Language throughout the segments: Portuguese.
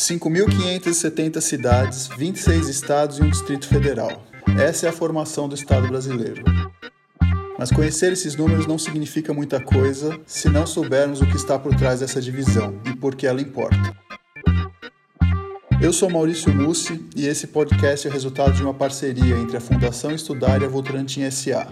5.570 cidades, 26 estados e um Distrito Federal. Essa é a formação do Estado brasileiro. Mas conhecer esses números não significa muita coisa se não soubermos o que está por trás dessa divisão e por que ela importa. Eu sou Maurício Mussi e esse podcast é resultado de uma parceria entre a Fundação Estudar e a Votorantim SA.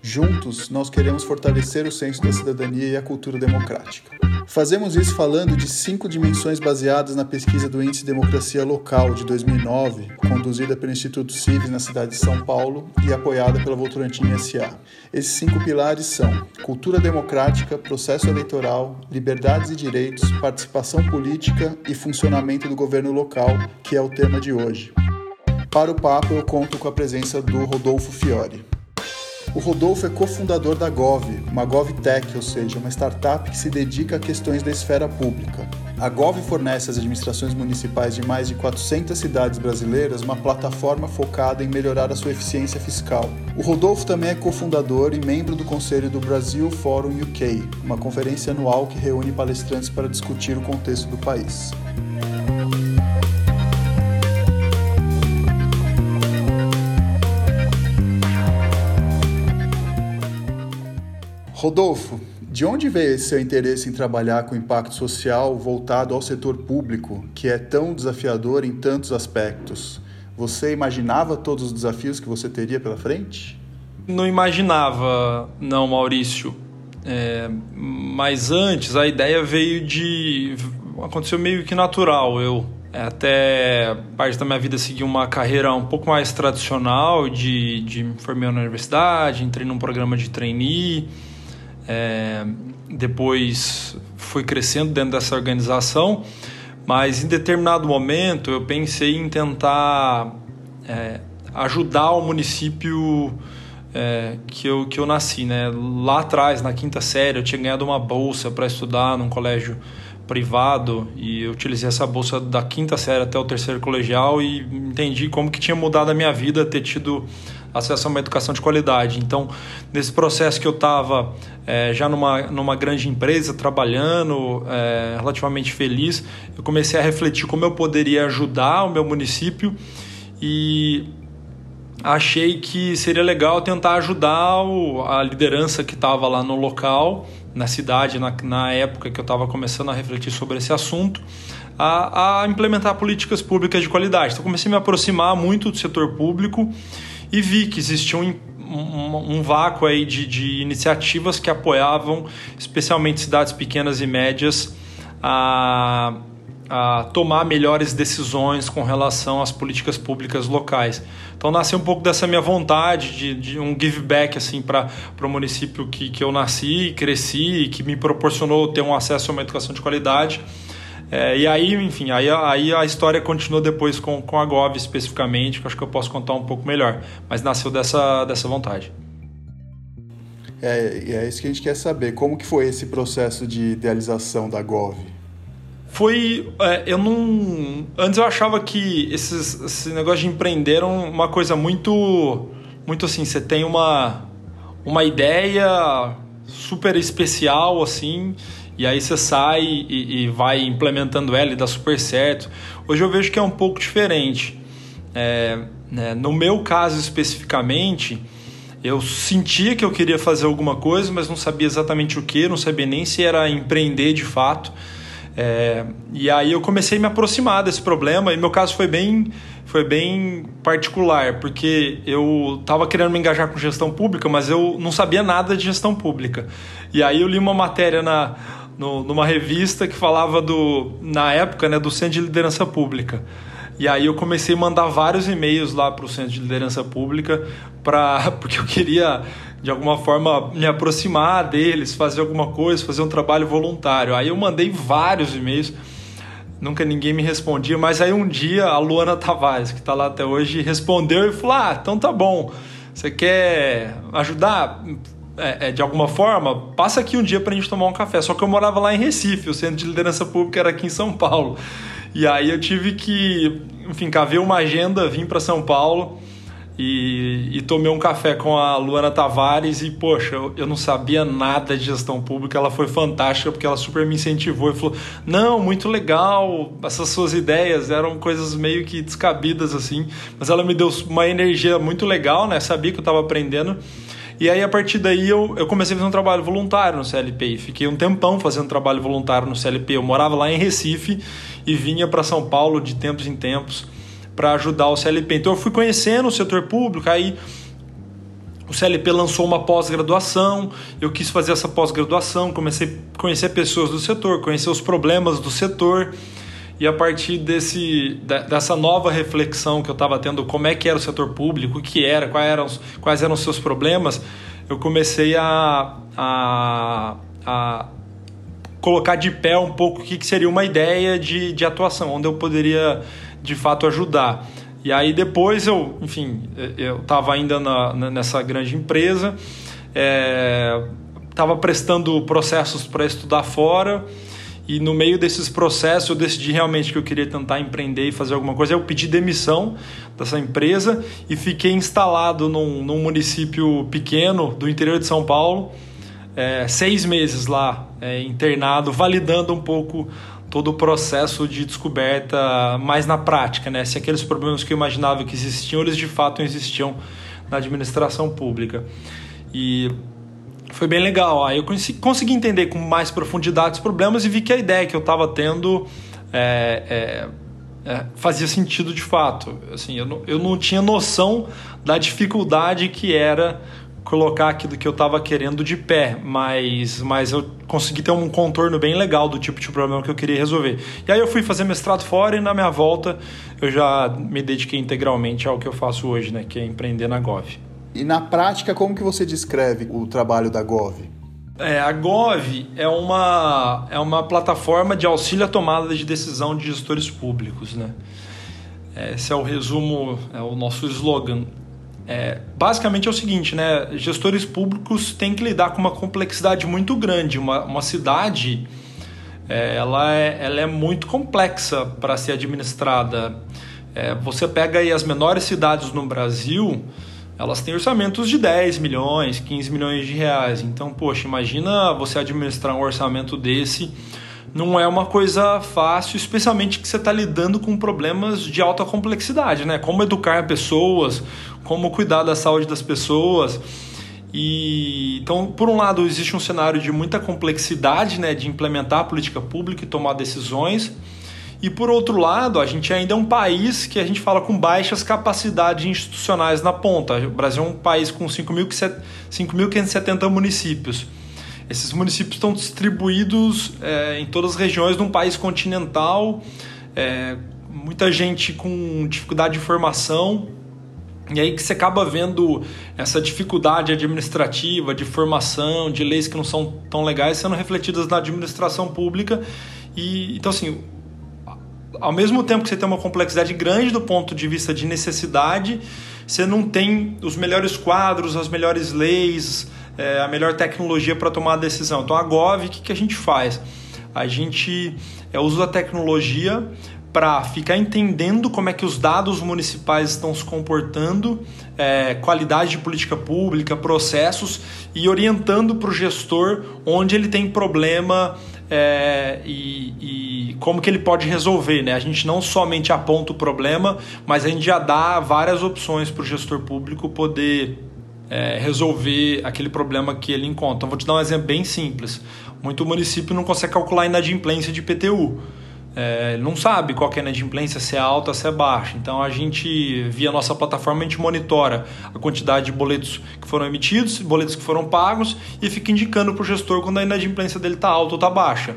Juntos, nós queremos fortalecer o senso da cidadania e a cultura democrática. Fazemos isso falando de cinco dimensões baseadas na pesquisa do Índice de Democracia Local de 2009, conduzida pelo Instituto Civis na cidade de São Paulo e apoiada pela Votorantim SA. Esses cinco pilares são cultura democrática, processo eleitoral, liberdades e direitos, participação política e funcionamento do governo local, que é o tema de hoje. Para o papo, eu conto com a presença do Rodolfo Fiore. O Rodolfo é cofundador da Gov, uma GovTech, ou seja, uma startup que se dedica a questões da esfera pública. A Gov fornece às administrações municipais de mais de 400 cidades brasileiras uma plataforma focada em melhorar a sua eficiência fiscal. O Rodolfo também é cofundador e membro do conselho do Brasil Forum UK, uma conferência anual que reúne palestrantes para discutir o contexto do país. Rodolfo, de onde veio esse seu interesse em trabalhar com impacto social voltado ao setor público, que é tão desafiador em tantos aspectos? Você imaginava todos os desafios que você teria pela frente? Não imaginava, não, Maurício. É, mas antes a ideia veio de. aconteceu meio que natural. Eu é, até parte da minha vida segui uma carreira um pouco mais tradicional de, de me formei na universidade, entrei num programa de trainee é, depois fui crescendo dentro dessa organização, mas em determinado momento eu pensei em tentar é, ajudar o município é, que, eu, que eu nasci. Né? Lá atrás, na quinta série, eu tinha ganhado uma bolsa para estudar num colégio privado e eu utilizei essa bolsa da quinta série até o terceiro colegial e entendi como que tinha mudado a minha vida ter tido acesso a uma educação de qualidade. Então, nesse processo que eu estava é, já numa, numa grande empresa, trabalhando, é, relativamente feliz, eu comecei a refletir como eu poderia ajudar o meu município e achei que seria legal tentar ajudar o, a liderança que estava lá no local, na cidade, na, na época que eu estava começando a refletir sobre esse assunto, a, a implementar políticas públicas de qualidade. Então, comecei a me aproximar muito do setor público e vi que existia um, um, um vácuo aí de, de iniciativas que apoiavam especialmente cidades pequenas e médias a, a tomar melhores decisões com relação às políticas públicas locais. Então nasceu um pouco dessa minha vontade de, de um give back assim para o município que, que eu nasci, cresci que me proporcionou ter um acesso a uma educação de qualidade. É, e aí, enfim, aí, aí a história continua depois com, com a Gov especificamente, que acho que eu posso contar um pouco melhor. Mas nasceu dessa, dessa vontade. É, é isso que a gente quer saber. Como que foi esse processo de idealização da Gov? Foi. É, eu não. Antes eu achava que esses, esse negócio de empreender era uma coisa muito. Muito assim, você tem uma, uma ideia super especial, assim, e aí você sai e, e, vai implementando ela e dá super certo. Hoje eu vejo que é um pouco diferente. É, né, no meu caso especificamente, eu sentia que eu queria fazer alguma coisa, mas não sabia exatamente o que, não sabia nem se era empreender de fato. É, e aí eu comecei a me aproximar desse problema e meu caso foi bem foi bem particular porque eu estava querendo me engajar com gestão pública mas eu não sabia nada de gestão pública e aí eu li uma matéria na no, numa revista que falava do, na época, né, do Centro de Liderança Pública. E aí eu comecei a mandar vários e-mails lá para o Centro de Liderança Pública, pra, porque eu queria, de alguma forma, me aproximar deles, fazer alguma coisa, fazer um trabalho voluntário. Aí eu mandei vários e-mails, nunca ninguém me respondia, mas aí um dia a Luana Tavares, que está lá até hoje, respondeu e falou: Ah, então tá bom, você quer ajudar? É, é, de alguma forma, passa aqui um dia para a gente tomar um café. Só que eu morava lá em Recife, o centro de liderança pública era aqui em São Paulo. E aí eu tive que, enfim, caver uma agenda, vim para São Paulo e, e, tomei um café com a Luana Tavares e, poxa, eu, eu, não sabia nada de gestão pública, ela foi fantástica porque ela super me incentivou e falou, não, muito legal, essas suas ideias eram coisas meio que descabidas assim, mas ela me deu uma energia muito legal, né, sabia que eu estava aprendendo e aí, a partir daí, eu, eu comecei a fazer um trabalho voluntário no CLP. E fiquei um tempão fazendo trabalho voluntário no CLP. Eu morava lá em Recife e vinha para São Paulo de tempos em tempos para ajudar o CLP. Então, eu fui conhecendo o setor público, aí o CLP lançou uma pós-graduação, eu quis fazer essa pós-graduação, comecei a conhecer pessoas do setor, conhecer os problemas do setor. E a partir desse, dessa nova reflexão que eu estava tendo, como é que era o setor público, o que era, quais eram, os, quais eram os seus problemas, eu comecei a, a, a colocar de pé um pouco o que, seria uma ideia de, de atuação, onde eu poderia de fato ajudar. E aí depois eu, enfim, eu estava ainda na, nessa grande empresa, estava é, prestando processos para estudar fora e no meio desses processos eu decidi realmente que eu queria tentar empreender e fazer alguma coisa. Eu pedi demissão dessa empresa e fiquei instalado num, num município pequeno do interior de São Paulo, é, seis meses lá é, internado, validando um pouco todo o processo de descoberta mais na prática, né? Se aqueles problemas que eu imaginava que existiam, eles de fato existiam na administração pública. E foi bem legal. Aí eu consegui entender com mais profundidade os problemas e vi que a ideia que eu estava tendo é, é, é, fazia sentido de fato. Assim, eu, não, eu não tinha noção da dificuldade que era colocar aquilo que eu estava querendo de pé, mas, mas eu consegui ter um contorno bem legal do tipo de problema que eu queria resolver. E aí eu fui fazer mestrado fora e na minha volta eu já me dediquei integralmente ao que eu faço hoje, né, que é empreender na Gov. E na prática, como que você descreve o trabalho da Gov? É, a Gov é uma, é uma plataforma de auxílio à tomada de decisão de gestores públicos. Né? Esse é o resumo, é o nosso slogan. É, basicamente é o seguinte, né? Gestores públicos têm que lidar com uma complexidade muito grande. Uma, uma cidade é, ela, é, ela é muito complexa para ser administrada. É, você pega aí as menores cidades no Brasil, elas têm orçamentos de 10 milhões, 15 milhões de reais. Então, poxa, imagina você administrar um orçamento desse. Não é uma coisa fácil, especialmente que você está lidando com problemas de alta complexidade, né? Como educar pessoas, como cuidar da saúde das pessoas. E então, por um lado, existe um cenário de muita complexidade, né, de implementar a política pública e tomar decisões. E por outro lado, a gente ainda é um país que a gente fala com baixas capacidades institucionais na ponta. O Brasil é um país com 5.570 municípios. Esses municípios estão distribuídos é, em todas as regiões de um país continental, é, muita gente com dificuldade de formação. E aí que você acaba vendo essa dificuldade administrativa, de formação, de leis que não são tão legais sendo refletidas na administração pública. E então assim, ao mesmo tempo que você tem uma complexidade grande do ponto de vista de necessidade, você não tem os melhores quadros, as melhores leis, é, a melhor tecnologia para tomar a decisão. Então, a Gov, o que, que a gente faz? A gente é, usa a tecnologia para ficar entendendo como é que os dados municipais estão se comportando, é, qualidade de política pública, processos e orientando para o gestor onde ele tem problema é, e, e, como que ele pode resolver. Né? A gente não somente aponta o problema, mas a gente já dá várias opções para o gestor público poder é, resolver aquele problema que ele encontra. Então, vou te dar um exemplo bem simples. Muito município não consegue calcular a inadimplência de IPTU. É, não sabe qual é a inadimplência, se é alta, se é baixa. Então a gente, via nossa plataforma, a gente monitora a quantidade de boletos que foram emitidos, boletos que foram pagos e fica indicando para o gestor quando a inadimplência dele está alta ou está baixa.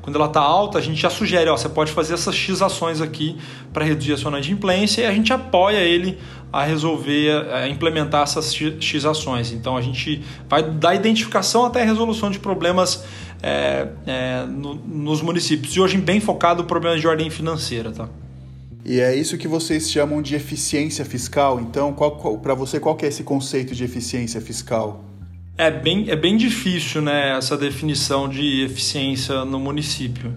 Quando ela está alta, a gente já sugere, ó, você pode fazer essas X ações aqui para reduzir a sua inadimplência e a gente apoia ele a resolver, a implementar essas X ações. Então a gente vai da identificação até a resolução de problemas é, é, no, nos municípios. E hoje bem focado em problemas de ordem financeira. Tá? E é isso que vocês chamam de eficiência fiscal. Então, para você, qual que é esse conceito de eficiência fiscal? É bem, é bem difícil né, essa definição de eficiência no município.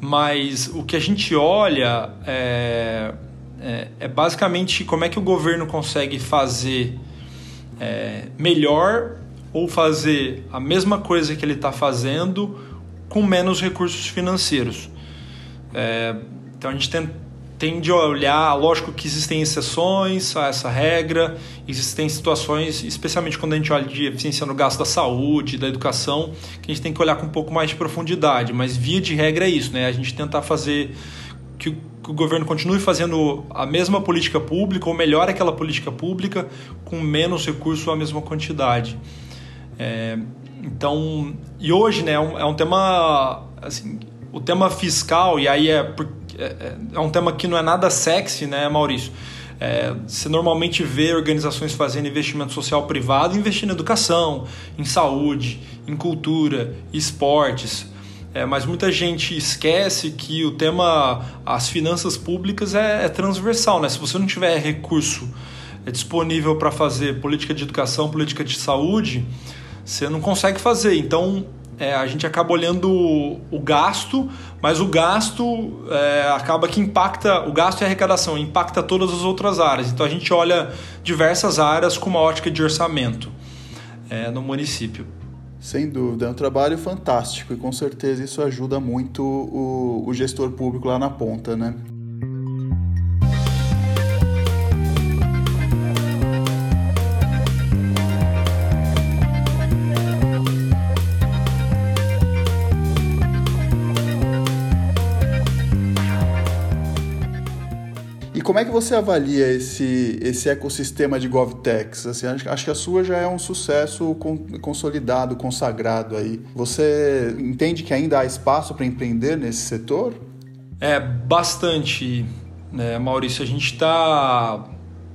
Mas o que a gente olha é, é, é basicamente como é que o governo consegue fazer é, melhor ou fazer a mesma coisa que ele está fazendo com menos recursos financeiros. É, então a gente tem, a olhar, lógico que existem exceções a essa regra, existem situações, especialmente quando a gente olha de eficiência no gasto da saúde, da educação, que a gente tem que olhar com um pouco mais de profundidade, mas via de regra é isso, né? A gente tentar fazer que o governo continue fazendo a mesma política pública ou melhor aquela política pública com menos recurso ou a mesma quantidade. É, então, e hoje, né, é um, é um tema, assim, o tema fiscal, e aí é, é, é, um tema que não é nada sexy, né, Maurício? É, você normalmente vê organizações fazendo investimento social privado, investindo em educação, em saúde, em cultura, esportes. É, mas muita gente esquece que o tema, as finanças públicas é, é transversal, né? Se você não tiver recurso é, disponível para fazer política de educação, política de saúde, você não consegue fazer. Então é, a gente acaba olhando o, o gasto, mas o gasto é, acaba que impacta, o gasto e a arrecadação impacta todas as outras áreas. Então a gente olha diversas áreas com uma ótica de orçamento é, no município. Sem dúvida, é um trabalho fantástico e com certeza isso ajuda muito o, o gestor público lá na ponta, né? Como é que você avalia esse, esse ecossistema de GovTechs? Assim, acho que a sua já é um sucesso consolidado, consagrado aí. Você entende que ainda há espaço para empreender nesse setor? É, bastante, né, Maurício. A gente está...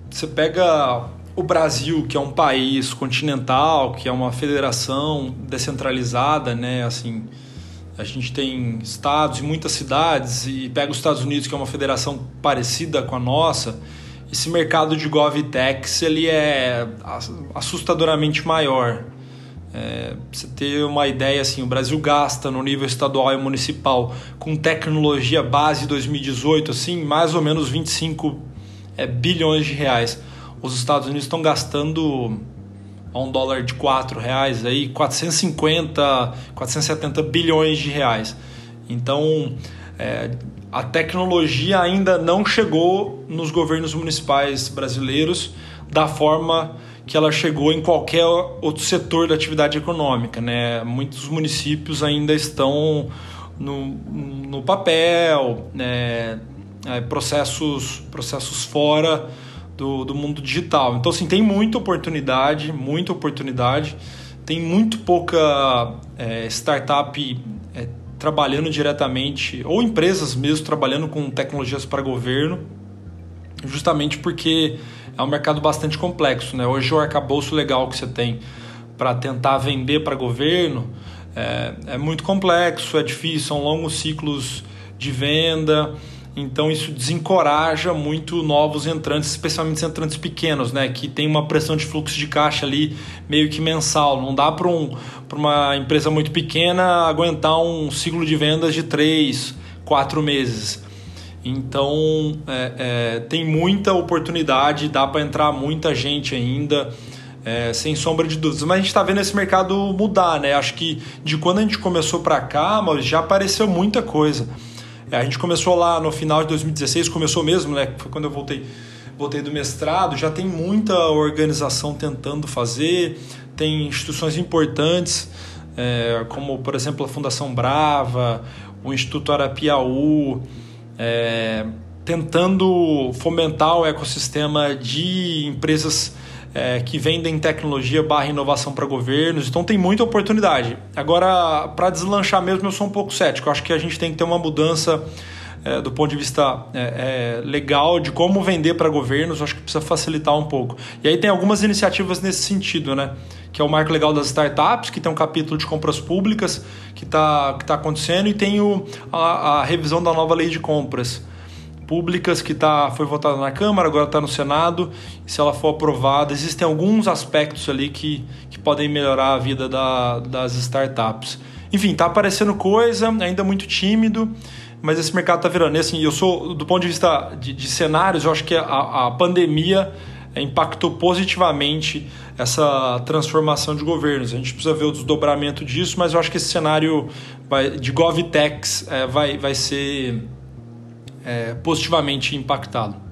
Você pega o Brasil, que é um país continental, que é uma federação descentralizada, né, assim a gente tem estados e muitas cidades, e pega os Estados Unidos, que é uma federação parecida com a nossa, esse mercado de GovTechs ele é assustadoramente maior. É, você ter uma ideia, assim, o Brasil gasta no nível estadual e municipal com tecnologia base 2018, assim, mais ou menos 25 é, bilhões de reais. Os Estados Unidos estão gastando a um dólar de 4 reais, aí 450, 470 bilhões de reais. Então, é, a tecnologia ainda não chegou nos governos municipais brasileiros da forma que ela chegou em qualquer outro setor da atividade econômica. Né? Muitos municípios ainda estão no, no papel, né? É, processos, processos fora do, do mundo digital. Então, assim, tem muita oportunidade, muita oportunidade. Tem muito pouca é, startup é, trabalhando diretamente, ou empresas mesmo trabalhando com tecnologias para governo, justamente porque é um mercado bastante complexo. Né? Hoje, o arcabouço legal que você tem para tentar vender para governo é, é muito complexo, é difícil, são longos ciclos de venda. Então isso desencoraja muito novos entrantes, especialmente entrantes pequenos, né, que tem uma pressão de fluxo de caixa ali meio que mensal. Não dá para um, uma empresa muito pequena aguentar um ciclo de vendas de três, quatro meses. Então é, é, tem muita oportunidade, dá para entrar muita gente ainda. É, sem sombra de dúvidas. Mas a gente está vendo esse mercado mudar, né? Acho que de quando a gente começou para cá, já apareceu muita coisa. É, a gente começou lá no final de 2016, começou mesmo, né? Foi quando eu voltei, voltei do mestrado. Já tem muita organização tentando fazer, tem instituições importantes, é, como por exemplo a Fundação Brava, o Instituto Arapiaú, é, tentando fomentar o ecossistema de empresas é, que vendem tecnologia barra inovação para governos, então tem muita oportunidade. Agora, para deslanchar mesmo, eu sou um pouco cético. Eu acho que a gente tem que ter uma mudança é, do ponto de vista é, é legal de como vender para governos, acho que precisa facilitar um pouco. E aí tem algumas iniciativas nesse sentido, né? Que é o marco legal das startups, que tem um capítulo de compras públicas que está que tá acontecendo, e tem o, a, a revisão da nova lei de compras públicas que tá, foi votada na Câmara, agora está no Senado. E se ela for aprovada, existem alguns aspectos ali que, que podem melhorar a vida da, das startups. Enfim, está aparecendo coisa, ainda muito tímido, mas esse mercado está virando. E assim, eu sou, do ponto de vista de, de cenários, eu acho que a, a pandemia impactou positivamente essa transformação de governos. A gente precisa ver o desdobramento disso, mas eu acho que esse cenário vai, de GovTechs é, vai, vai ser é, positivamente impactado.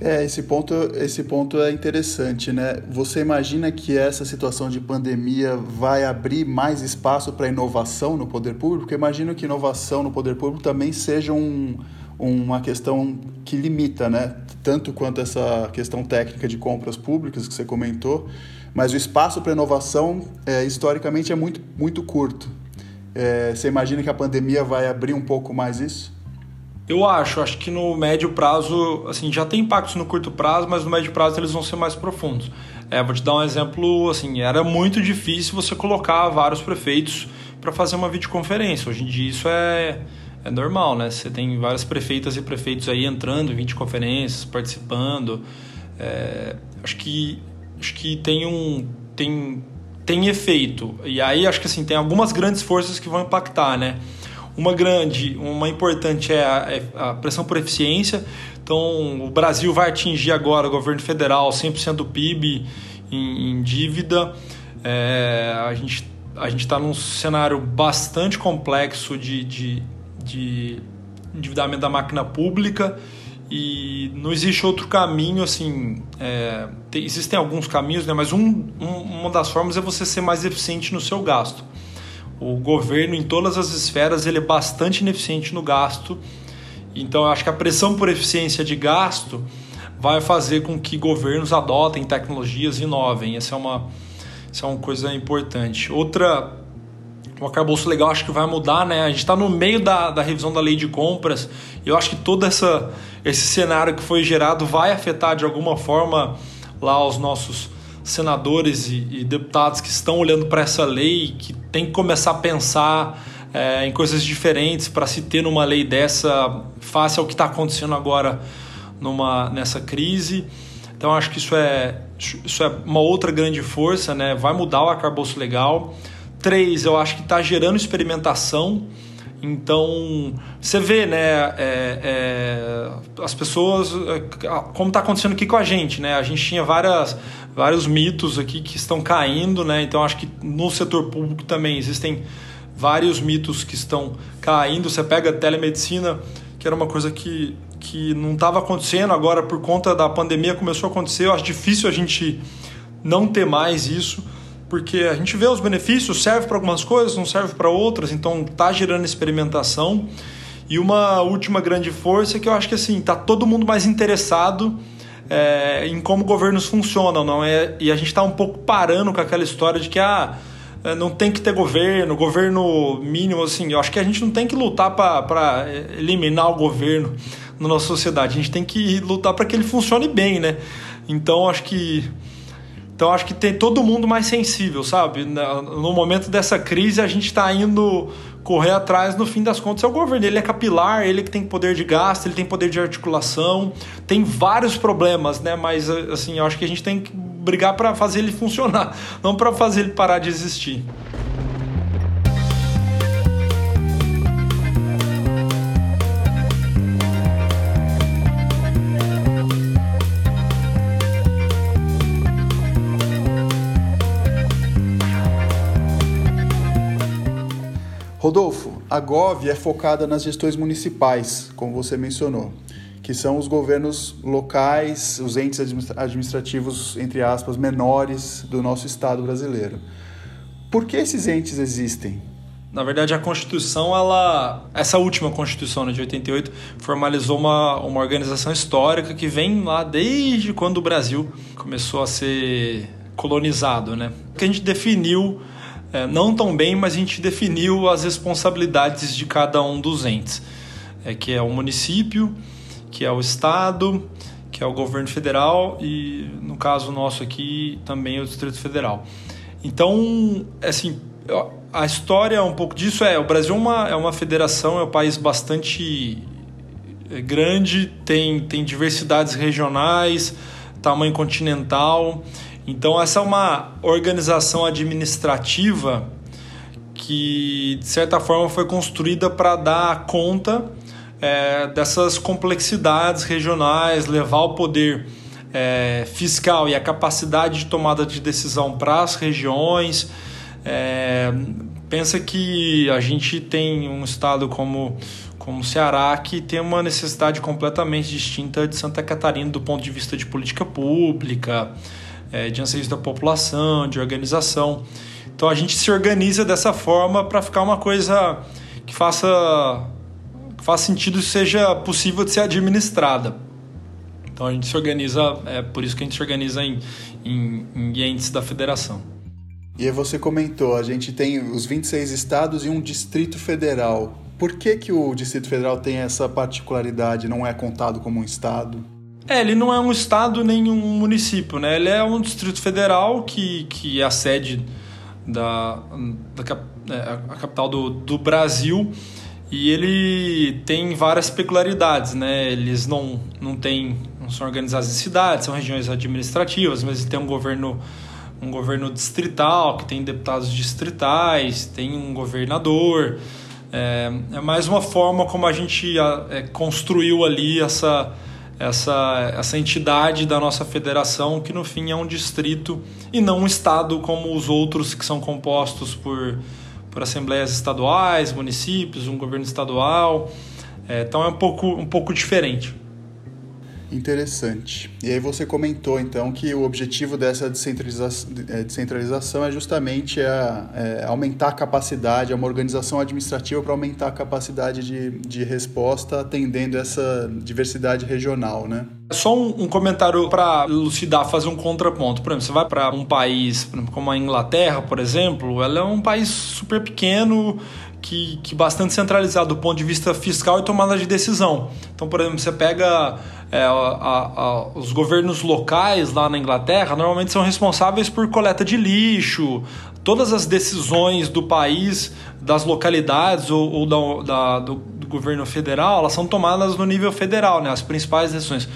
É, esse ponto, esse ponto é interessante, né? Você imagina que essa situação de pandemia vai abrir mais espaço para inovação no poder público? Porque imagino que inovação no poder público também seja um, uma questão que limita, né? Tanto quanto essa questão técnica de compras públicas que você comentou, mas o espaço para inovação, é, historicamente, é muito, muito curto. É, você imagina que a pandemia vai abrir um pouco mais isso? Eu acho, acho que no médio prazo, assim, já tem impactos no curto prazo, mas no médio prazo eles vão ser mais profundos. É, vou te dar um exemplo, assim, era muito difícil você colocar vários prefeitos para fazer uma videoconferência. Hoje em dia isso é, é normal, né? Você tem várias prefeitas e prefeitos aí entrando em videoconferências, participando. É, acho que acho que tem um tem tem efeito. E aí acho que assim tem algumas grandes forças que vão impactar, né? Uma grande, uma importante é a, é a, pressão por eficiência. Então, o Brasil vai atingir agora, o governo federal, 100% do PIB em, em dívida. É, a gente a está num cenário bastante complexo de, de, de endividamento da máquina pública e não existe outro caminho assim é, tem, existem alguns caminhos né mas um, um, uma das formas é você ser mais eficiente no seu gasto o governo, em todas as esferas, ele é bastante ineficiente no gasto. Então, eu acho que a pressão por eficiência de gasto vai fazer com que governos adotem tecnologias e inovem. Essa é uma, essa é uma coisa importante. Outra, o arcabouço legal acho que vai mudar, né? A gente está no meio da, da revisão da lei de compras e eu acho que todo essa, esse cenário que foi gerado vai afetar de alguma forma lá os nossos senadores e, e deputados que estão olhando para essa lei, que tem que começar a pensar é, em coisas diferentes para se ter numa lei dessa face ao que está acontecendo agora numa, nessa crise. Então acho que isso é, isso é uma outra grande força, né? vai mudar o arcabouço legal. Três, eu acho que está gerando experimentação. Então, você vê, né, é, é, as pessoas, é, como está acontecendo aqui com a gente, né? A gente tinha várias, vários mitos aqui que estão caindo, né? Então, acho que no setor público também existem vários mitos que estão caindo. Você pega a telemedicina, que era uma coisa que, que não estava acontecendo, agora por conta da pandemia começou a acontecer. Eu acho difícil a gente não ter mais isso porque a gente vê os benefícios, serve para algumas coisas, não serve para outras, então tá gerando experimentação. E uma última grande força é que eu acho que assim, tá todo mundo mais interessado é, em como governos funcionam, não é? E a gente está um pouco parando com aquela história de que ah, é, não tem que ter governo, governo mínimo, assim. Eu acho que a gente não tem que lutar para eliminar o governo na nossa sociedade. A gente tem que lutar para que ele funcione bem, né? Então acho que então acho que tem todo mundo mais sensível, sabe? No momento dessa crise a gente está indo correr atrás, no fim das contas, é o governo. Ele é capilar, ele que tem poder de gasto, ele tem poder de articulação, tem vários problemas, né? Mas assim, eu acho que a gente tem que brigar para fazer ele funcionar, não para fazer ele parar de existir. Rodolfo, a GOV é focada nas gestões municipais, como você mencionou, que são os governos locais, os entes administrativos, entre aspas, menores do nosso Estado brasileiro. Por que esses entes existem? Na verdade, a Constituição, ela, essa última Constituição né, de 88, formalizou uma, uma organização histórica que vem lá desde quando o Brasil começou a ser colonizado, né? Que a gente definiu é, não tão bem, mas a gente definiu as responsabilidades de cada um dos entes, é, que é o município, que é o estado, que é o governo federal e, no caso nosso aqui, também o Distrito Federal. Então, assim, a história um pouco disso é, o Brasil é uma, é uma federação, é um país bastante é, grande, tem, tem diversidades regionais, tamanho continental, então, essa é uma organização administrativa que de certa forma foi construída para dar conta é, dessas complexidades regionais, levar o poder é, fiscal e a capacidade de tomada de decisão para as regiões. É, pensa que a gente tem um estado como como o Ceará, que tem uma necessidade completamente distinta de Santa Catarina do ponto de vista de política pública, é, de anseios da população, de organização. Então a gente se organiza dessa forma para ficar uma coisa que faça, que faça sentido seja possível de ser administrada. Então a gente se organiza, é por isso que a gente se organiza em, em, em entes da federação. E aí você comentou, a gente tem os 26 estados e um distrito federal. Por que, que o Distrito Federal tem essa particularidade, não é contado como um estado? É, ele não é um estado nem um município, né? Ele é um distrito federal que, que é a sede da, da é, a capital do, do Brasil e ele tem várias peculiaridades, né? Eles não, não têm, não são organizados em cidades, são regiões administrativas, mas tem um governo um governo distrital que tem deputados distritais, tem um governador. É, é mais uma forma como a gente é, construiu ali essa, essa, essa entidade da nossa federação, que no fim é um distrito e não um estado como os outros que são compostos por, por assembleias estaduais, municípios, um governo estadual. É, então é um pouco, um pouco diferente. Interessante. E aí você comentou então que o objetivo dessa descentralização, é, descentralização é justamente a, é, aumentar a capacidade, é uma organização administrativa para aumentar a capacidade de, de resposta atendendo essa diversidade regional, né? Só um, um comentário para elucidar, fazer um contraponto. Por exemplo, você vai para um país como a Inglaterra, por exemplo, ela é um país super pequeno, que, que bastante centralizado do ponto de vista fiscal e tomada de decisão. Então, por exemplo, você pega é, a, a, os governos locais lá na Inglaterra, normalmente são responsáveis por coleta de lixo, todas as decisões do país, das localidades ou, ou da, da do, do governo federal, elas são tomadas no nível federal, né, as principais decisões.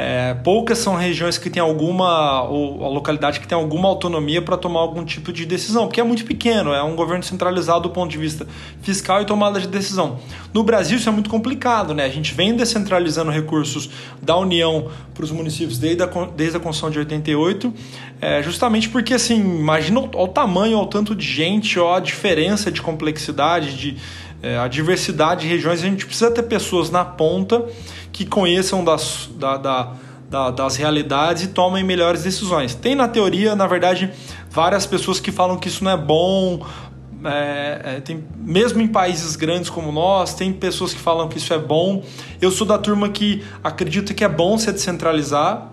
É, poucas são regiões que têm alguma, ou a localidade que tem alguma autonomia para tomar algum tipo de decisão, porque é muito pequeno, é um governo centralizado do ponto de vista fiscal e tomada de decisão. No Brasil isso é muito complicado, né? A gente vem descentralizando recursos da União para os municípios desde a, desde a Constituição de 88, é, justamente porque, assim, imagina o, o tamanho, o tanto de gente, ó, a diferença de complexidade, de é, a diversidade de regiões, a gente precisa ter pessoas na ponta que conheçam das, da, da, da, das realidades e tomem melhores decisões. Tem na teoria, na verdade, várias pessoas que falam que isso não é bom. É, é, tem, mesmo em países grandes como nós, tem pessoas que falam que isso é bom. Eu sou da turma que acredita que é bom se descentralizar,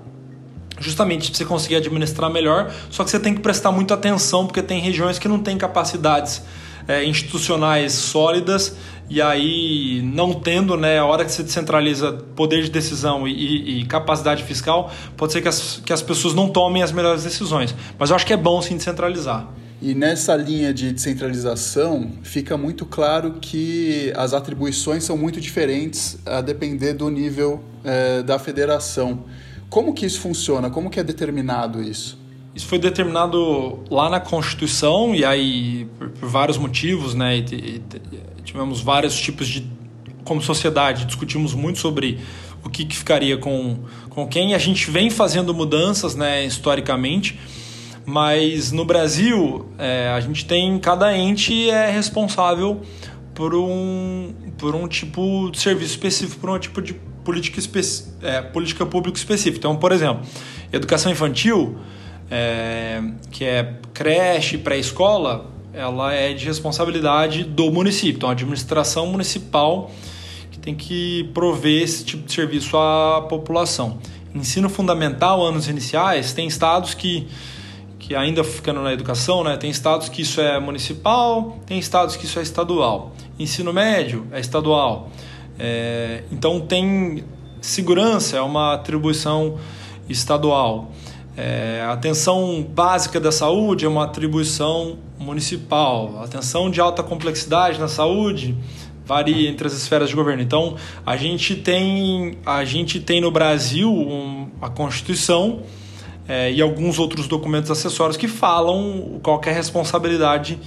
justamente para você conseguir administrar melhor, só que você tem que prestar muita atenção, porque tem regiões que não têm capacidades é, institucionais sólidas e aí não tendo, né, a hora que você descentraliza poder de decisão e, e, e, capacidade fiscal, pode ser que as, que as pessoas não tomem as melhores decisões. Mas eu acho que é bom sim descentralizar. E nessa linha de descentralização, fica muito claro que as atribuições são muito diferentes a depender do nível é, da federação. Como que isso funciona? Como que é determinado isso? Isso foi determinado lá na Constituição e aí por, por vários motivos, né? E, e, tivemos vários tipos de como sociedade discutimos muito sobre o que, que ficaria com, com quem a gente vem fazendo mudanças, né? Historicamente, mas no Brasil é, a gente tem cada ente é responsável por um por um tipo de serviço específico, por um tipo de política, é, política pública específica. Então, por exemplo, educação infantil é, que é creche, pré-escola, ela é de responsabilidade do município. Então, a administração municipal que tem que prover esse tipo de serviço à população. Ensino fundamental, anos iniciais, tem estados que, que ainda ficando na educação, né, tem estados que isso é municipal, tem estados que isso é estadual. Ensino médio é estadual. É, então, tem segurança, é uma atribuição estadual. É, a atenção básica da saúde é uma atribuição municipal. A atenção de alta complexidade na saúde varia entre as esferas de governo. Então, a gente tem, a gente tem no Brasil um, a Constituição é, e alguns outros documentos acessórios que falam qual é a responsabilidade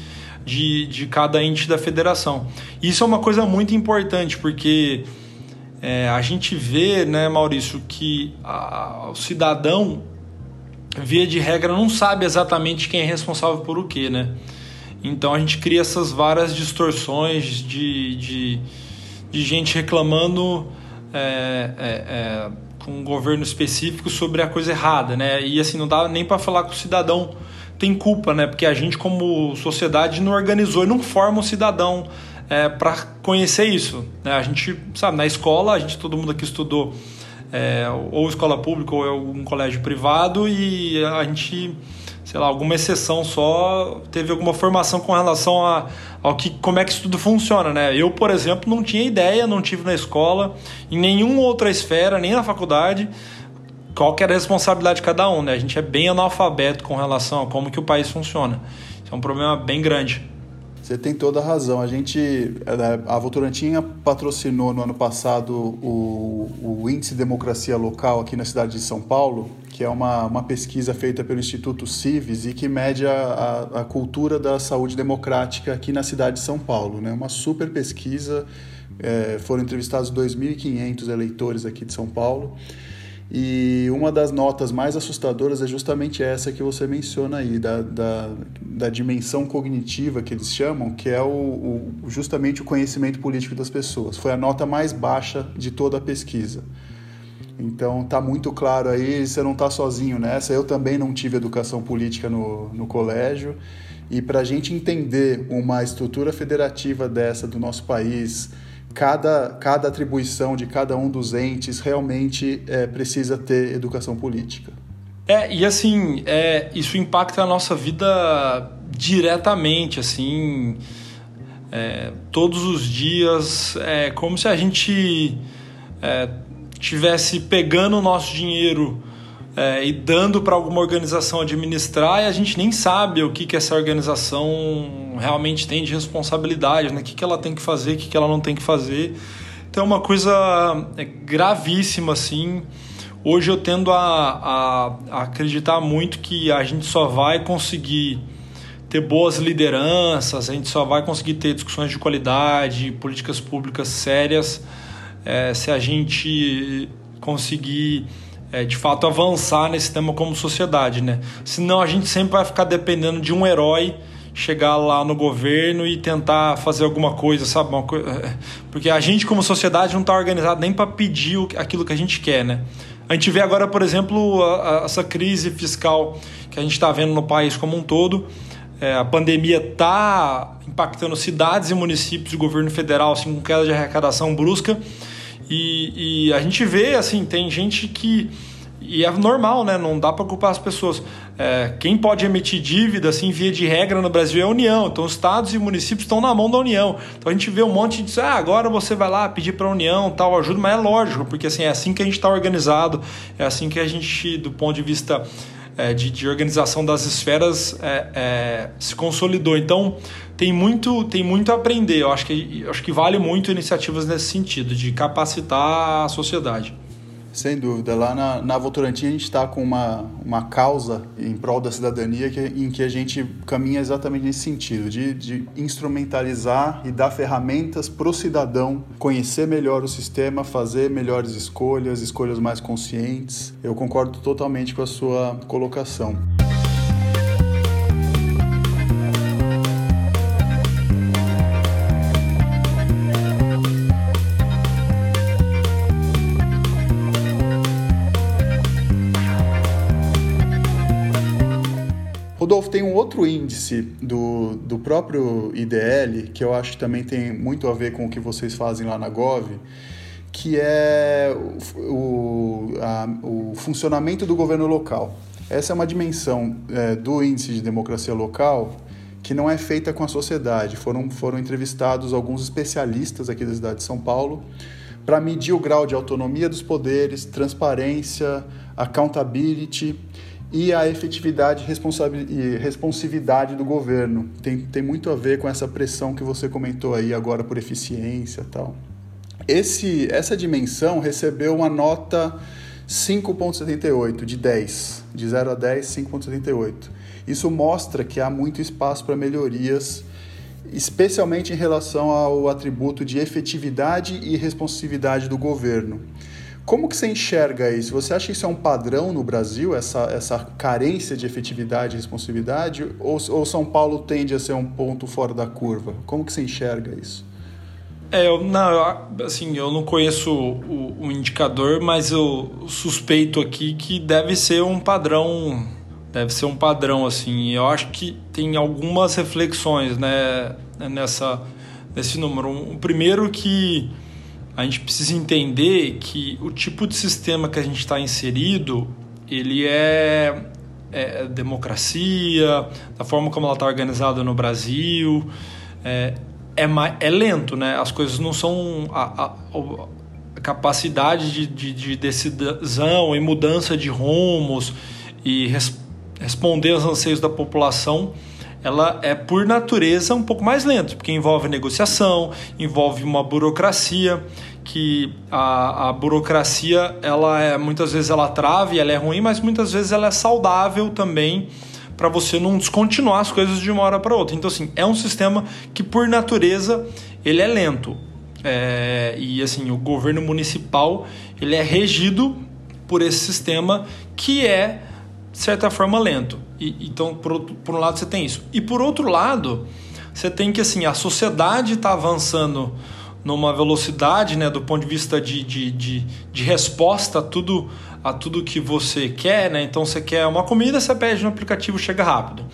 de, de cada ente da federação. Isso é uma coisa muito importante, porque é, a gente vê, né, Maurício, que a, o cidadão, via de regra, não sabe exatamente quem é responsável por o que, né? Então a gente cria essas várias distorções de, de, de gente reclamando é, é, é, com um governo específico sobre a coisa errada, né? E assim, não dá nem para falar que o cidadão tem culpa, né? Porque a gente, como sociedade, não organizou e não forma o cidadão é, para conhecer isso. Né? A gente, sabe, na escola, a gente, todo mundo aqui estudou é, ou escola pública ou algum colégio privado e a gente sei lá, alguma exceção só teve alguma formação com relação a, ao que como é que isso tudo funciona, né? Eu, por exemplo, não tinha ideia, não tive na escola, em nenhuma outra esfera, nem na faculdade, qual que era a responsabilidade de cada um, né? A gente é bem analfabeto com relação a como que o país funciona. Isso é um problema bem grande. Você tem toda a razão. A gente, é, a Votorantim patrocinou no ano passado o, o Índice de Democracia Local aqui na cidade de São Paulo, que é uma, uma pesquisa feita pelo Instituto Cives e que mede a, a, a cultura da saúde democrática aqui na cidade de São Paulo. Né? Uma super pesquisa. É, foram entrevistados 2.500 eleitores aqui de São Paulo. E uma das notas mais assustadoras é justamente essa que você menciona aí, da, da, da dimensão cognitiva que eles chamam, que é o, o, justamente o conhecimento político das pessoas. Foi a nota mais baixa de toda a pesquisa. Então tá muito claro aí, você não está sozinho nessa. Eu também não tive educação política no, no colégio. E para a gente entender uma estrutura federativa dessa do nosso país, cada, cada atribuição de cada um dos entes realmente é, precisa ter educação política. É, e assim, é, isso impacta a nossa vida diretamente, assim, é, todos os dias, é como se a gente é, tivesse pegando o nosso dinheiro é, e dando para alguma organização administrar e a gente nem sabe o que, que essa organização realmente tem de responsabilidade, né? o que, que ela tem que fazer, o que, que ela não tem que fazer. Então é uma coisa é, gravíssima assim. Hoje eu tendo a, a, acreditar muito que a gente só vai conseguir ter boas lideranças, a gente só vai conseguir ter discussões de qualidade, políticas públicas sérias, é, se a gente conseguir é, de fato avançar nesse tema como sociedade, né? Senão a gente sempre vai ficar dependendo de um herói chegar lá no governo e tentar fazer alguma coisa, sabe? Co... É, porque a gente como sociedade não está organizado nem para pedir aquilo que a gente quer, né? A gente vê agora, por exemplo, a, a, essa crise fiscal que a gente está vendo no país como um todo. É, a pandemia está impactando cidades e municípios e governo federal assim, com queda de arrecadação brusca. E, e a gente vê, assim, tem gente que. E é normal, né? Não dá para culpar as pessoas. É, quem pode emitir dívida, assim, via de regra no Brasil é a União. Então, os estados e municípios estão na mão da União. Então, a gente vê um monte de. Ah, agora você vai lá pedir para a União tal ajuda, mas é lógico, porque assim, é assim que a gente está organizado, é assim que a gente, do ponto de vista é, de, de, organização das esferas, é, é se consolidou. Então, tem muito, tem muito a aprender. Eu acho que, acho que vale muito iniciativas nesse sentido, de capacitar a sociedade. Sem dúvida. Lá na, na Votorantim a gente está com uma, uma causa em prol da cidadania que, em que a gente caminha exatamente nesse sentido, de, de instrumentalizar e dar ferramentas para o cidadão conhecer melhor o sistema, fazer melhores escolhas, escolhas mais conscientes. Eu concordo totalmente com a sua colocação. Do, do próprio IDL, que eu acho que também tem muito a ver com o que vocês fazem lá na Gov, que é o, a, o funcionamento do governo local. Essa é uma dimensão é, do índice de democracia local que não é feita com a sociedade. Foram, foram entrevistados alguns especialistas aqui da cidade de São Paulo para medir o grau de autonomia dos poderes, transparência, accountability e a efetividade e responsividade do governo. Tem, tem muito a ver com essa pressão que você comentou aí agora por eficiência tal. Esse, essa dimensão recebeu uma nota 5,78 de 10, de 0 a 10, 5,78. Isso mostra que há muito espaço para melhorias especialmente em relação ao atributo de efetividade e responsividade do governo. Como que você enxerga isso? Você acha que isso é um padrão no Brasil, essa, essa carência de efetividade e responsividade? Ou, ou São Paulo tende a ser um ponto fora da curva? Como que você enxerga isso? É, eu, não, assim, eu não conheço o, o, indicador, mas eu suspeito aqui que deve ser um padrão, deve ser um padrão, assim. Eu acho que tem algumas reflexões, né, nessa, nesse número. O primeiro que a gente precisa entender que o tipo de sistema que a gente está inserido, ele é, é, democracia, da forma como ela está organizada no Brasil, é, é, é lento, né? As coisas não são... A, a, a capacidade de, de, de, decisão e mudança de rumos e res, responder aos anseios da população ela é por natureza um pouco mais lenta, porque envolve negociação, envolve uma burocracia que a, a burocracia ela é muitas vezes ela trava e ela é ruim, mas muitas vezes ela é saudável também para você não descontinuar as coisas de uma hora para outra. Então assim é um sistema que por natureza ele é lento é, e assim o governo municipal ele é regido por esse sistema que é de certa forma lento. E, então por, por um lado você tem isso e por outro lado você tem que assim a sociedade está avançando numa velocidade, né, do ponto de vista de, de, de, de, resposta a tudo, a tudo que você quer. Né? Então, você quer uma comida, você pede no aplicativo, chega rápido.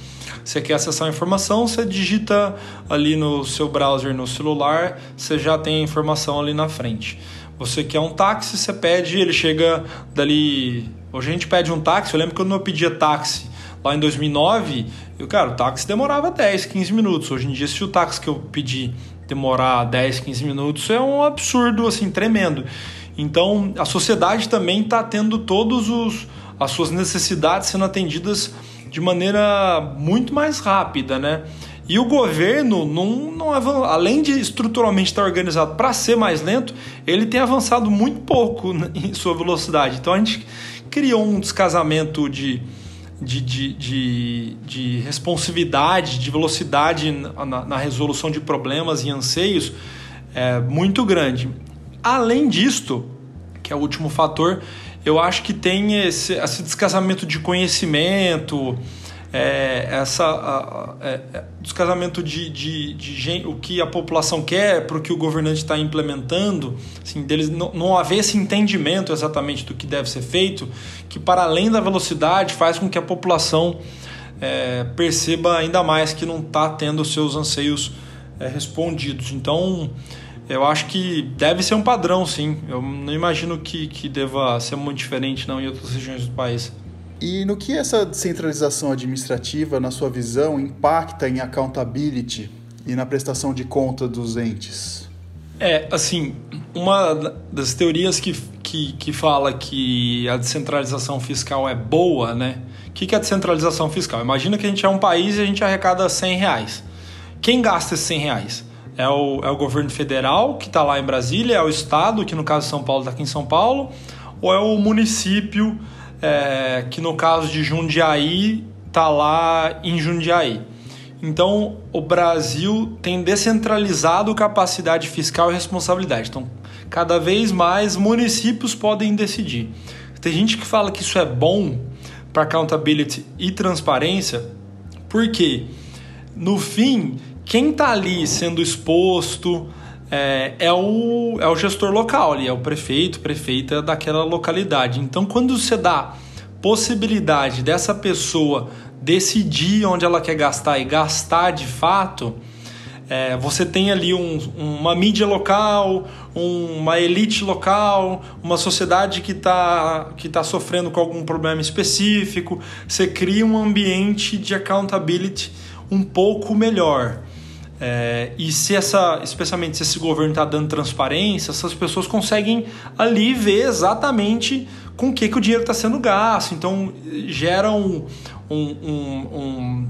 Você quer acessar a informação, você digita ali no seu browser, no celular, você já tem a informação ali na frente. Você quer um táxi, você pede, ele chega dali. Hoje a gente pede um táxi. Eu lembro que quando eu pedia táxi lá em 2009, eu, cara, o táxi demorava 10, 15 minutos. Hoje em dia, se o táxi que eu pedi demorar 10, 15 minutos é um absurdo assim tremendo. Então, a sociedade também está tendo todos os as suas necessidades sendo atendidas de maneira muito mais rápida, né? E o governo, não, não além de estruturalmente estar organizado para ser mais lento, ele tem avançado muito pouco em sua velocidade. Então a gente criou um descasamento de, de, de, de, de responsividade, de velocidade na, na, resolução de problemas e anseios é muito grande. Além disto, que é o último fator, eu acho que tem esse, esse descasamento de conhecimento, é, essa a, é, é, descasamento de, de, de gente, o que a população quer para o que o governante está implementando, assim, deles não, não haver esse entendimento exatamente do que deve ser feito, que para além da velocidade faz com que a população é, perceba ainda mais que não está tendo seus anseios é, respondidos. Então, eu acho que deve ser um padrão, sim. Eu não imagino que, que deva ser muito diferente não em outras regiões do país. E no que essa descentralização administrativa, na sua visão, impacta em accountability e na prestação de conta dos entes? É, assim, uma das teorias que, que, que fala que a descentralização fiscal é boa, né? O que, que é a descentralização fiscal? Imagina que a gente é um país e a gente arrecada 100 reais. Quem gasta esses 100 reais? É o, é o governo federal, que está lá em Brasília, é o estado, que no caso de São Paulo está aqui em São Paulo, ou é o município é, que no caso de Jundiaí está lá em Jundiaí. Então, o Brasil tem descentralizado capacidade fiscal e responsabilidade. Então, cada vez mais municípios podem decidir. Tem gente que fala que isso é bom para accountability e transparência, porque no fim, quem está ali sendo exposto é, é, o, é o gestor local ali, é o prefeito, prefeita daquela localidade. Então, quando você dá possibilidade dessa pessoa decidir onde ela quer gastar e gastar de fato, é, você tem ali um, uma mídia local, um, uma elite local, uma sociedade que está que tá sofrendo com algum problema específico. Você cria um ambiente de accountability um pouco melhor. É, e se essa, especialmente se esse governo está dando transparência, essas pessoas conseguem ali ver exatamente com o que, que o dinheiro está sendo gasto. Então gera um, um, um, um,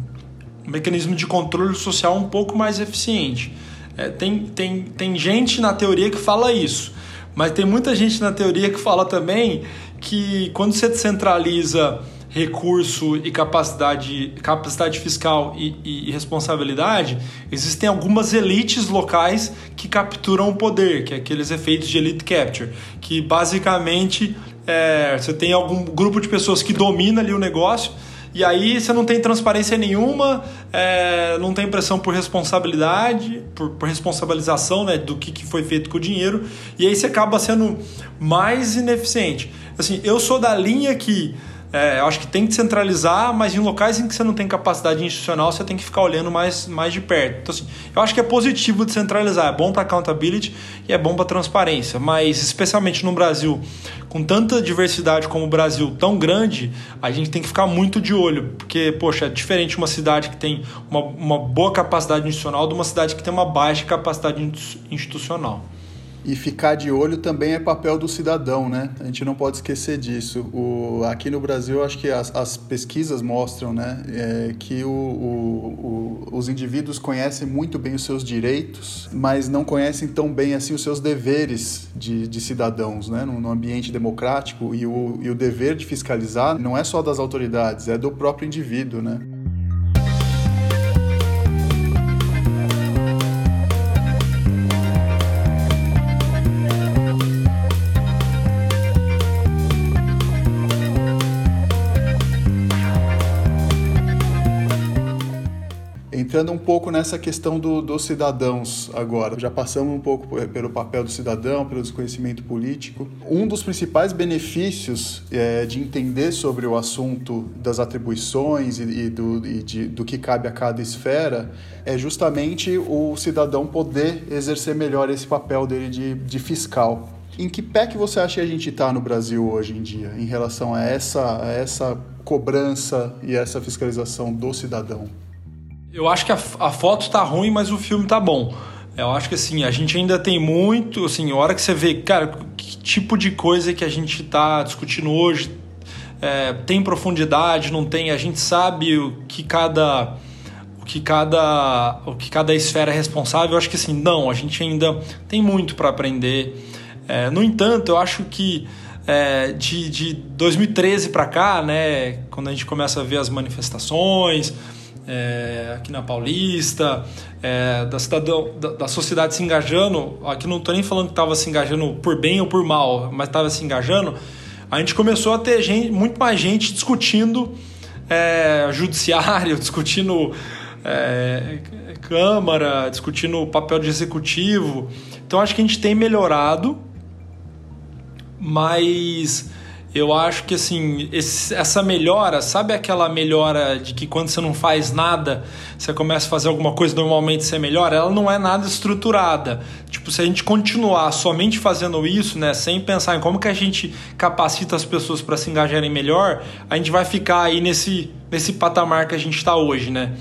mecanismo de controle social um pouco mais eficiente. É, tem, tem, tem gente na teoria que fala isso, mas tem muita gente na teoria que fala também que quando você descentraliza recurso e capacidade, capacidade fiscal e, e, responsabilidade, existem algumas elites locais que capturam o poder, que é aqueles efeitos de elite capture, que basicamente é, você tem algum grupo de pessoas que domina ali o negócio e aí você não tem transparência nenhuma, é, não tem pressão por responsabilidade, por, por responsabilização né, do que, que foi feito com o dinheiro, e aí você acaba sendo mais ineficiente. Assim, eu sou da linha que é, eu acho que tem que centralizar, mas em locais em que você não tem capacidade institucional, você tem que ficar olhando mais, mais de perto. Então, assim, eu acho que é positivo descentralizar, é bom para accountability e é bom para transparência, mas especialmente no Brasil, com tanta diversidade como o Brasil tão grande, a gente tem que ficar muito de olho, porque, poxa, é diferente uma cidade que tem uma, uma boa capacidade institucional de uma cidade que tem uma baixa capacidade institucional. E ficar de olho também é papel do cidadão, né? A gente não pode esquecer disso. O, aqui no Brasil, acho que as, as pesquisas mostram né, é, que o, o, os indivíduos conhecem muito bem os seus direitos, mas não conhecem tão bem assim os seus deveres de, de cidadãos, né? No ambiente democrático. E o, e o dever de fiscalizar não é só das autoridades, é do próprio indivíduo, né? Entrando um pouco nessa questão do, dos cidadãos agora. Já passamos um pouco pelo papel do cidadão, pelo desconhecimento político. Um dos principais benefícios é, de entender sobre o assunto das atribuições e, e, do, e de, do que cabe a cada esfera é justamente o cidadão poder exercer melhor esse papel dele de, de fiscal. Em que pé que você acha que a gente está no Brasil hoje em dia em relação a essa, a essa cobrança e essa fiscalização do cidadão? Eu acho que a, a foto tá ruim, mas o filme tá bom. Eu acho que assim, a gente ainda tem muito, assim, a hora que você vê, cara, que tipo de coisa que a gente tá discutindo hoje, é, tem profundidade, não tem, a gente sabe o que cada o que cada o que cada esfera é responsável. Eu acho que assim, não, a gente ainda tem muito para aprender. É, no entanto, eu acho que é, de, de 2013 para cá, né, quando a gente começa a ver as manifestações, é, aqui na Paulista, é, da, cidadão, da, da, sociedade se engajando. Aqui não estou nem falando que estava se engajando por bem ou por mal, mas estava se engajando. A gente começou a ter gente, muito mais gente discutindo é, judiciário, discutindo é, Câmara, discutindo o papel de executivo. Então acho que a gente tem melhorado, mas eu acho que assim, esse, essa melhora, sabe aquela melhora de que quando você não faz nada, você começa a fazer alguma coisa, normalmente você melhora? Ela não é nada estruturada. Tipo, se a gente continuar somente fazendo isso, né, sem pensar em como que a gente capacita as pessoas para se engajarem melhor, a gente vai ficar aí nesse, nesse patamar que a gente está hoje, né?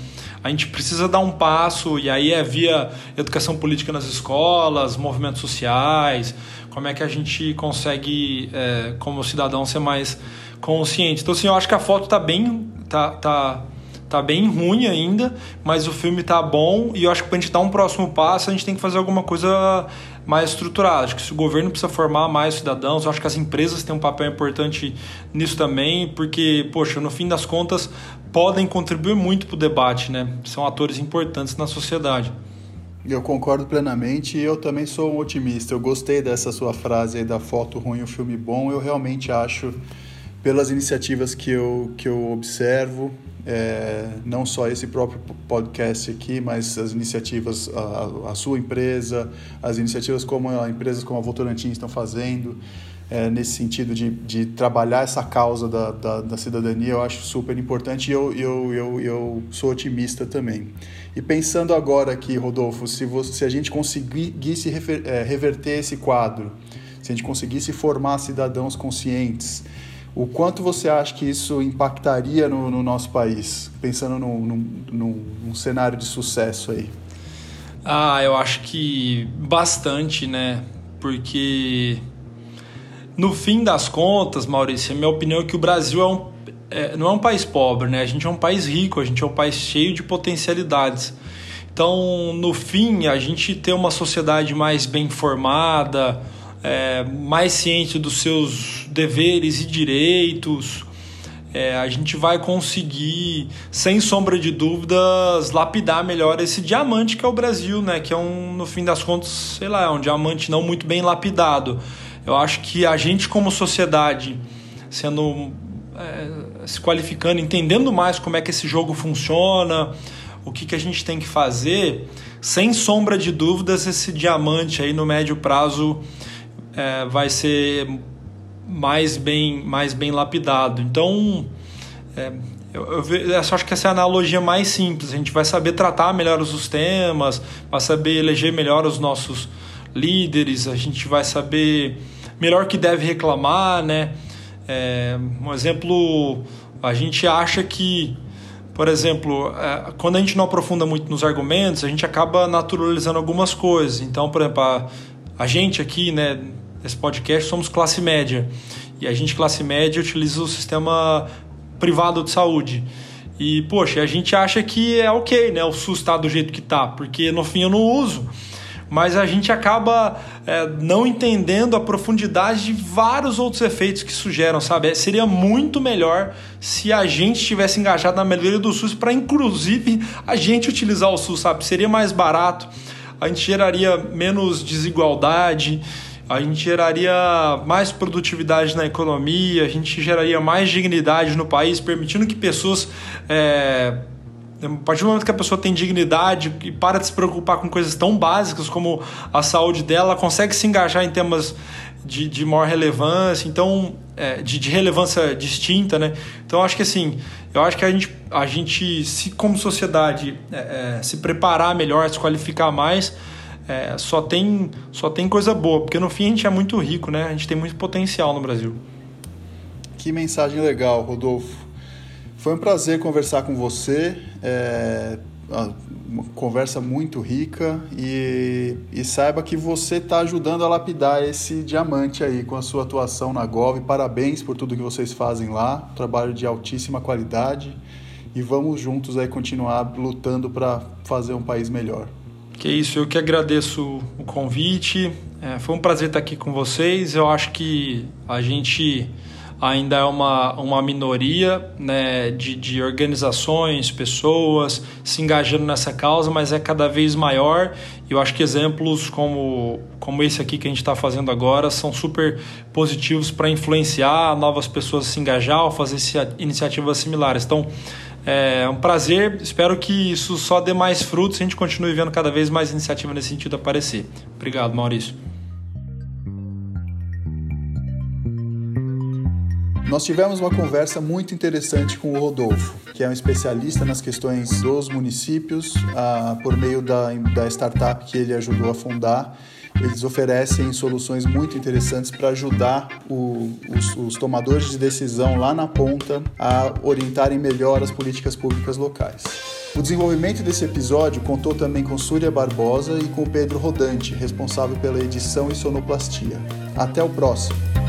A gente precisa dar um passo, e aí é via educação política nas escolas, movimentos sociais, como é que a gente consegue, é, como cidadão, ser mais consciente. Então, assim, eu acho que a foto tá bem, tá, tá, tá bem ruim ainda, mas o filme tá bom e eu acho que para a gente dar um próximo passo, a gente tem que fazer alguma coisa mais estruturada. Acho que se o governo precisa formar mais cidadãos, eu acho que as empresas têm um papel importante nisso também, porque, poxa, no fim das contas, podem contribuir muito para o debate, né? São atores importantes na sociedade. Eu concordo plenamente e eu também sou um otimista. Eu gostei dessa sua frase aí da foto ruim, o filme bom. Eu realmente acho, pelas iniciativas que eu, que eu observo, é, não só esse próprio podcast aqui, mas as iniciativas, a, a sua empresa, as iniciativas como a, empresas como a Votorantim estão fazendo, é, nesse sentido de, de trabalhar essa causa da, da, da cidadania, eu acho super importante e eu, eu, eu, eu sou otimista também. E pensando agora aqui, Rodolfo, se, você, se a gente conseguisse refer, é, reverter esse quadro, se a gente conseguisse formar cidadãos conscientes, o quanto você acha que isso impactaria no, no nosso país, pensando num, num, num, cenário de sucesso aí? Ah, eu acho que bastante, né? Porque no fim das contas, Maurício, a minha opinião é que o Brasil é um é, não é um país pobre, né? A gente é um país rico, a gente é um país cheio de potencialidades. Então, no fim, a gente ter uma sociedade mais bem formada, é, mais ciente dos seus deveres e direitos, é, a gente vai conseguir, sem sombra de dúvidas, lapidar melhor esse diamante que é o Brasil, né? Que é um, no fim das contas, sei lá, é um diamante não muito bem lapidado. Eu acho que a gente, como sociedade, sendo é, se qualificando, entendendo mais como é que esse jogo funciona, o que, que a gente tem que fazer, sem sombra de dúvidas, esse diamante aí no médio prazo é, vai ser mais bem, mais bem lapidado. Então, é, eu, eu, eu, acho que essa é a analogia mais simples. A gente vai saber tratar melhor os temas, vai saber eleger melhor os nossos líderes, a gente vai saber melhor que deve reclamar, né? É, um exemplo, a gente acha que, por exemplo, é, quando a gente não aprofunda muito nos argumentos, a gente acaba naturalizando algumas coisas. Então, por exemplo, a, a gente aqui, né, nesse podcast, somos classe média. E a gente, classe média, utiliza o sistema privado de saúde. E, poxa, a gente acha que é ok, né? O SUS está do jeito que está, porque no fim eu não uso. Mas a gente acaba é, não entendendo a profundidade de vários outros efeitos que sugeram, sabe? É, seria muito melhor se a gente estivesse engajado na melhoria do SUS para, inclusive, a gente utilizar o SUS, sabe? Seria mais barato, a gente geraria menos desigualdade a gente geraria mais produtividade na economia, a gente geraria mais dignidade no país, permitindo que pessoas. É, a partir do momento que a pessoa tem dignidade e para de se preocupar com coisas tão básicas como a saúde dela, ela consegue se engajar em temas de, de maior relevância, então é, de, de, relevância distinta, né? Então acho que assim, eu acho que a gente, a gente se como sociedade é, é, se preparar melhor, se qualificar mais, é, só, tem, só tem coisa boa, porque no fim a gente é muito rico, né? A gente tem muito potencial no Brasil. Que mensagem legal, Rodolfo. Foi um prazer conversar com você. É uma conversa muito rica e, e saiba que você está ajudando a lapidar esse diamante aí com a sua atuação na Gov. Parabéns por tudo que vocês fazem lá, trabalho de altíssima qualidade e vamos juntos aí continuar lutando para fazer um país melhor. Que isso, eu que agradeço o convite. É, foi um prazer estar aqui com vocês. Eu acho que a gente ainda é uma, uma minoria né, de, de organizações, pessoas se engajando nessa causa, mas é cada vez maior. E eu acho que exemplos como, como esse aqui que a gente está fazendo agora são super positivos para influenciar novas pessoas a se engajar ou fazer iniciativas similares. Então, é um prazer, espero que isso só dê mais frutos e a gente continue vendo cada vez mais iniciativa nesse sentido aparecer. Obrigado, Maurício. Nós tivemos uma conversa muito interessante com o Rodolfo, que é um especialista nas questões dos municípios, ah, por meio da, da startup que ele ajudou a fundar eles oferecem soluções muito interessantes para ajudar o, os, os tomadores de decisão lá na ponta a orientarem melhor as políticas públicas locais. O desenvolvimento desse episódio contou também com Súria Barbosa e com Pedro Rodante, responsável pela edição e sonoplastia. Até o próximo!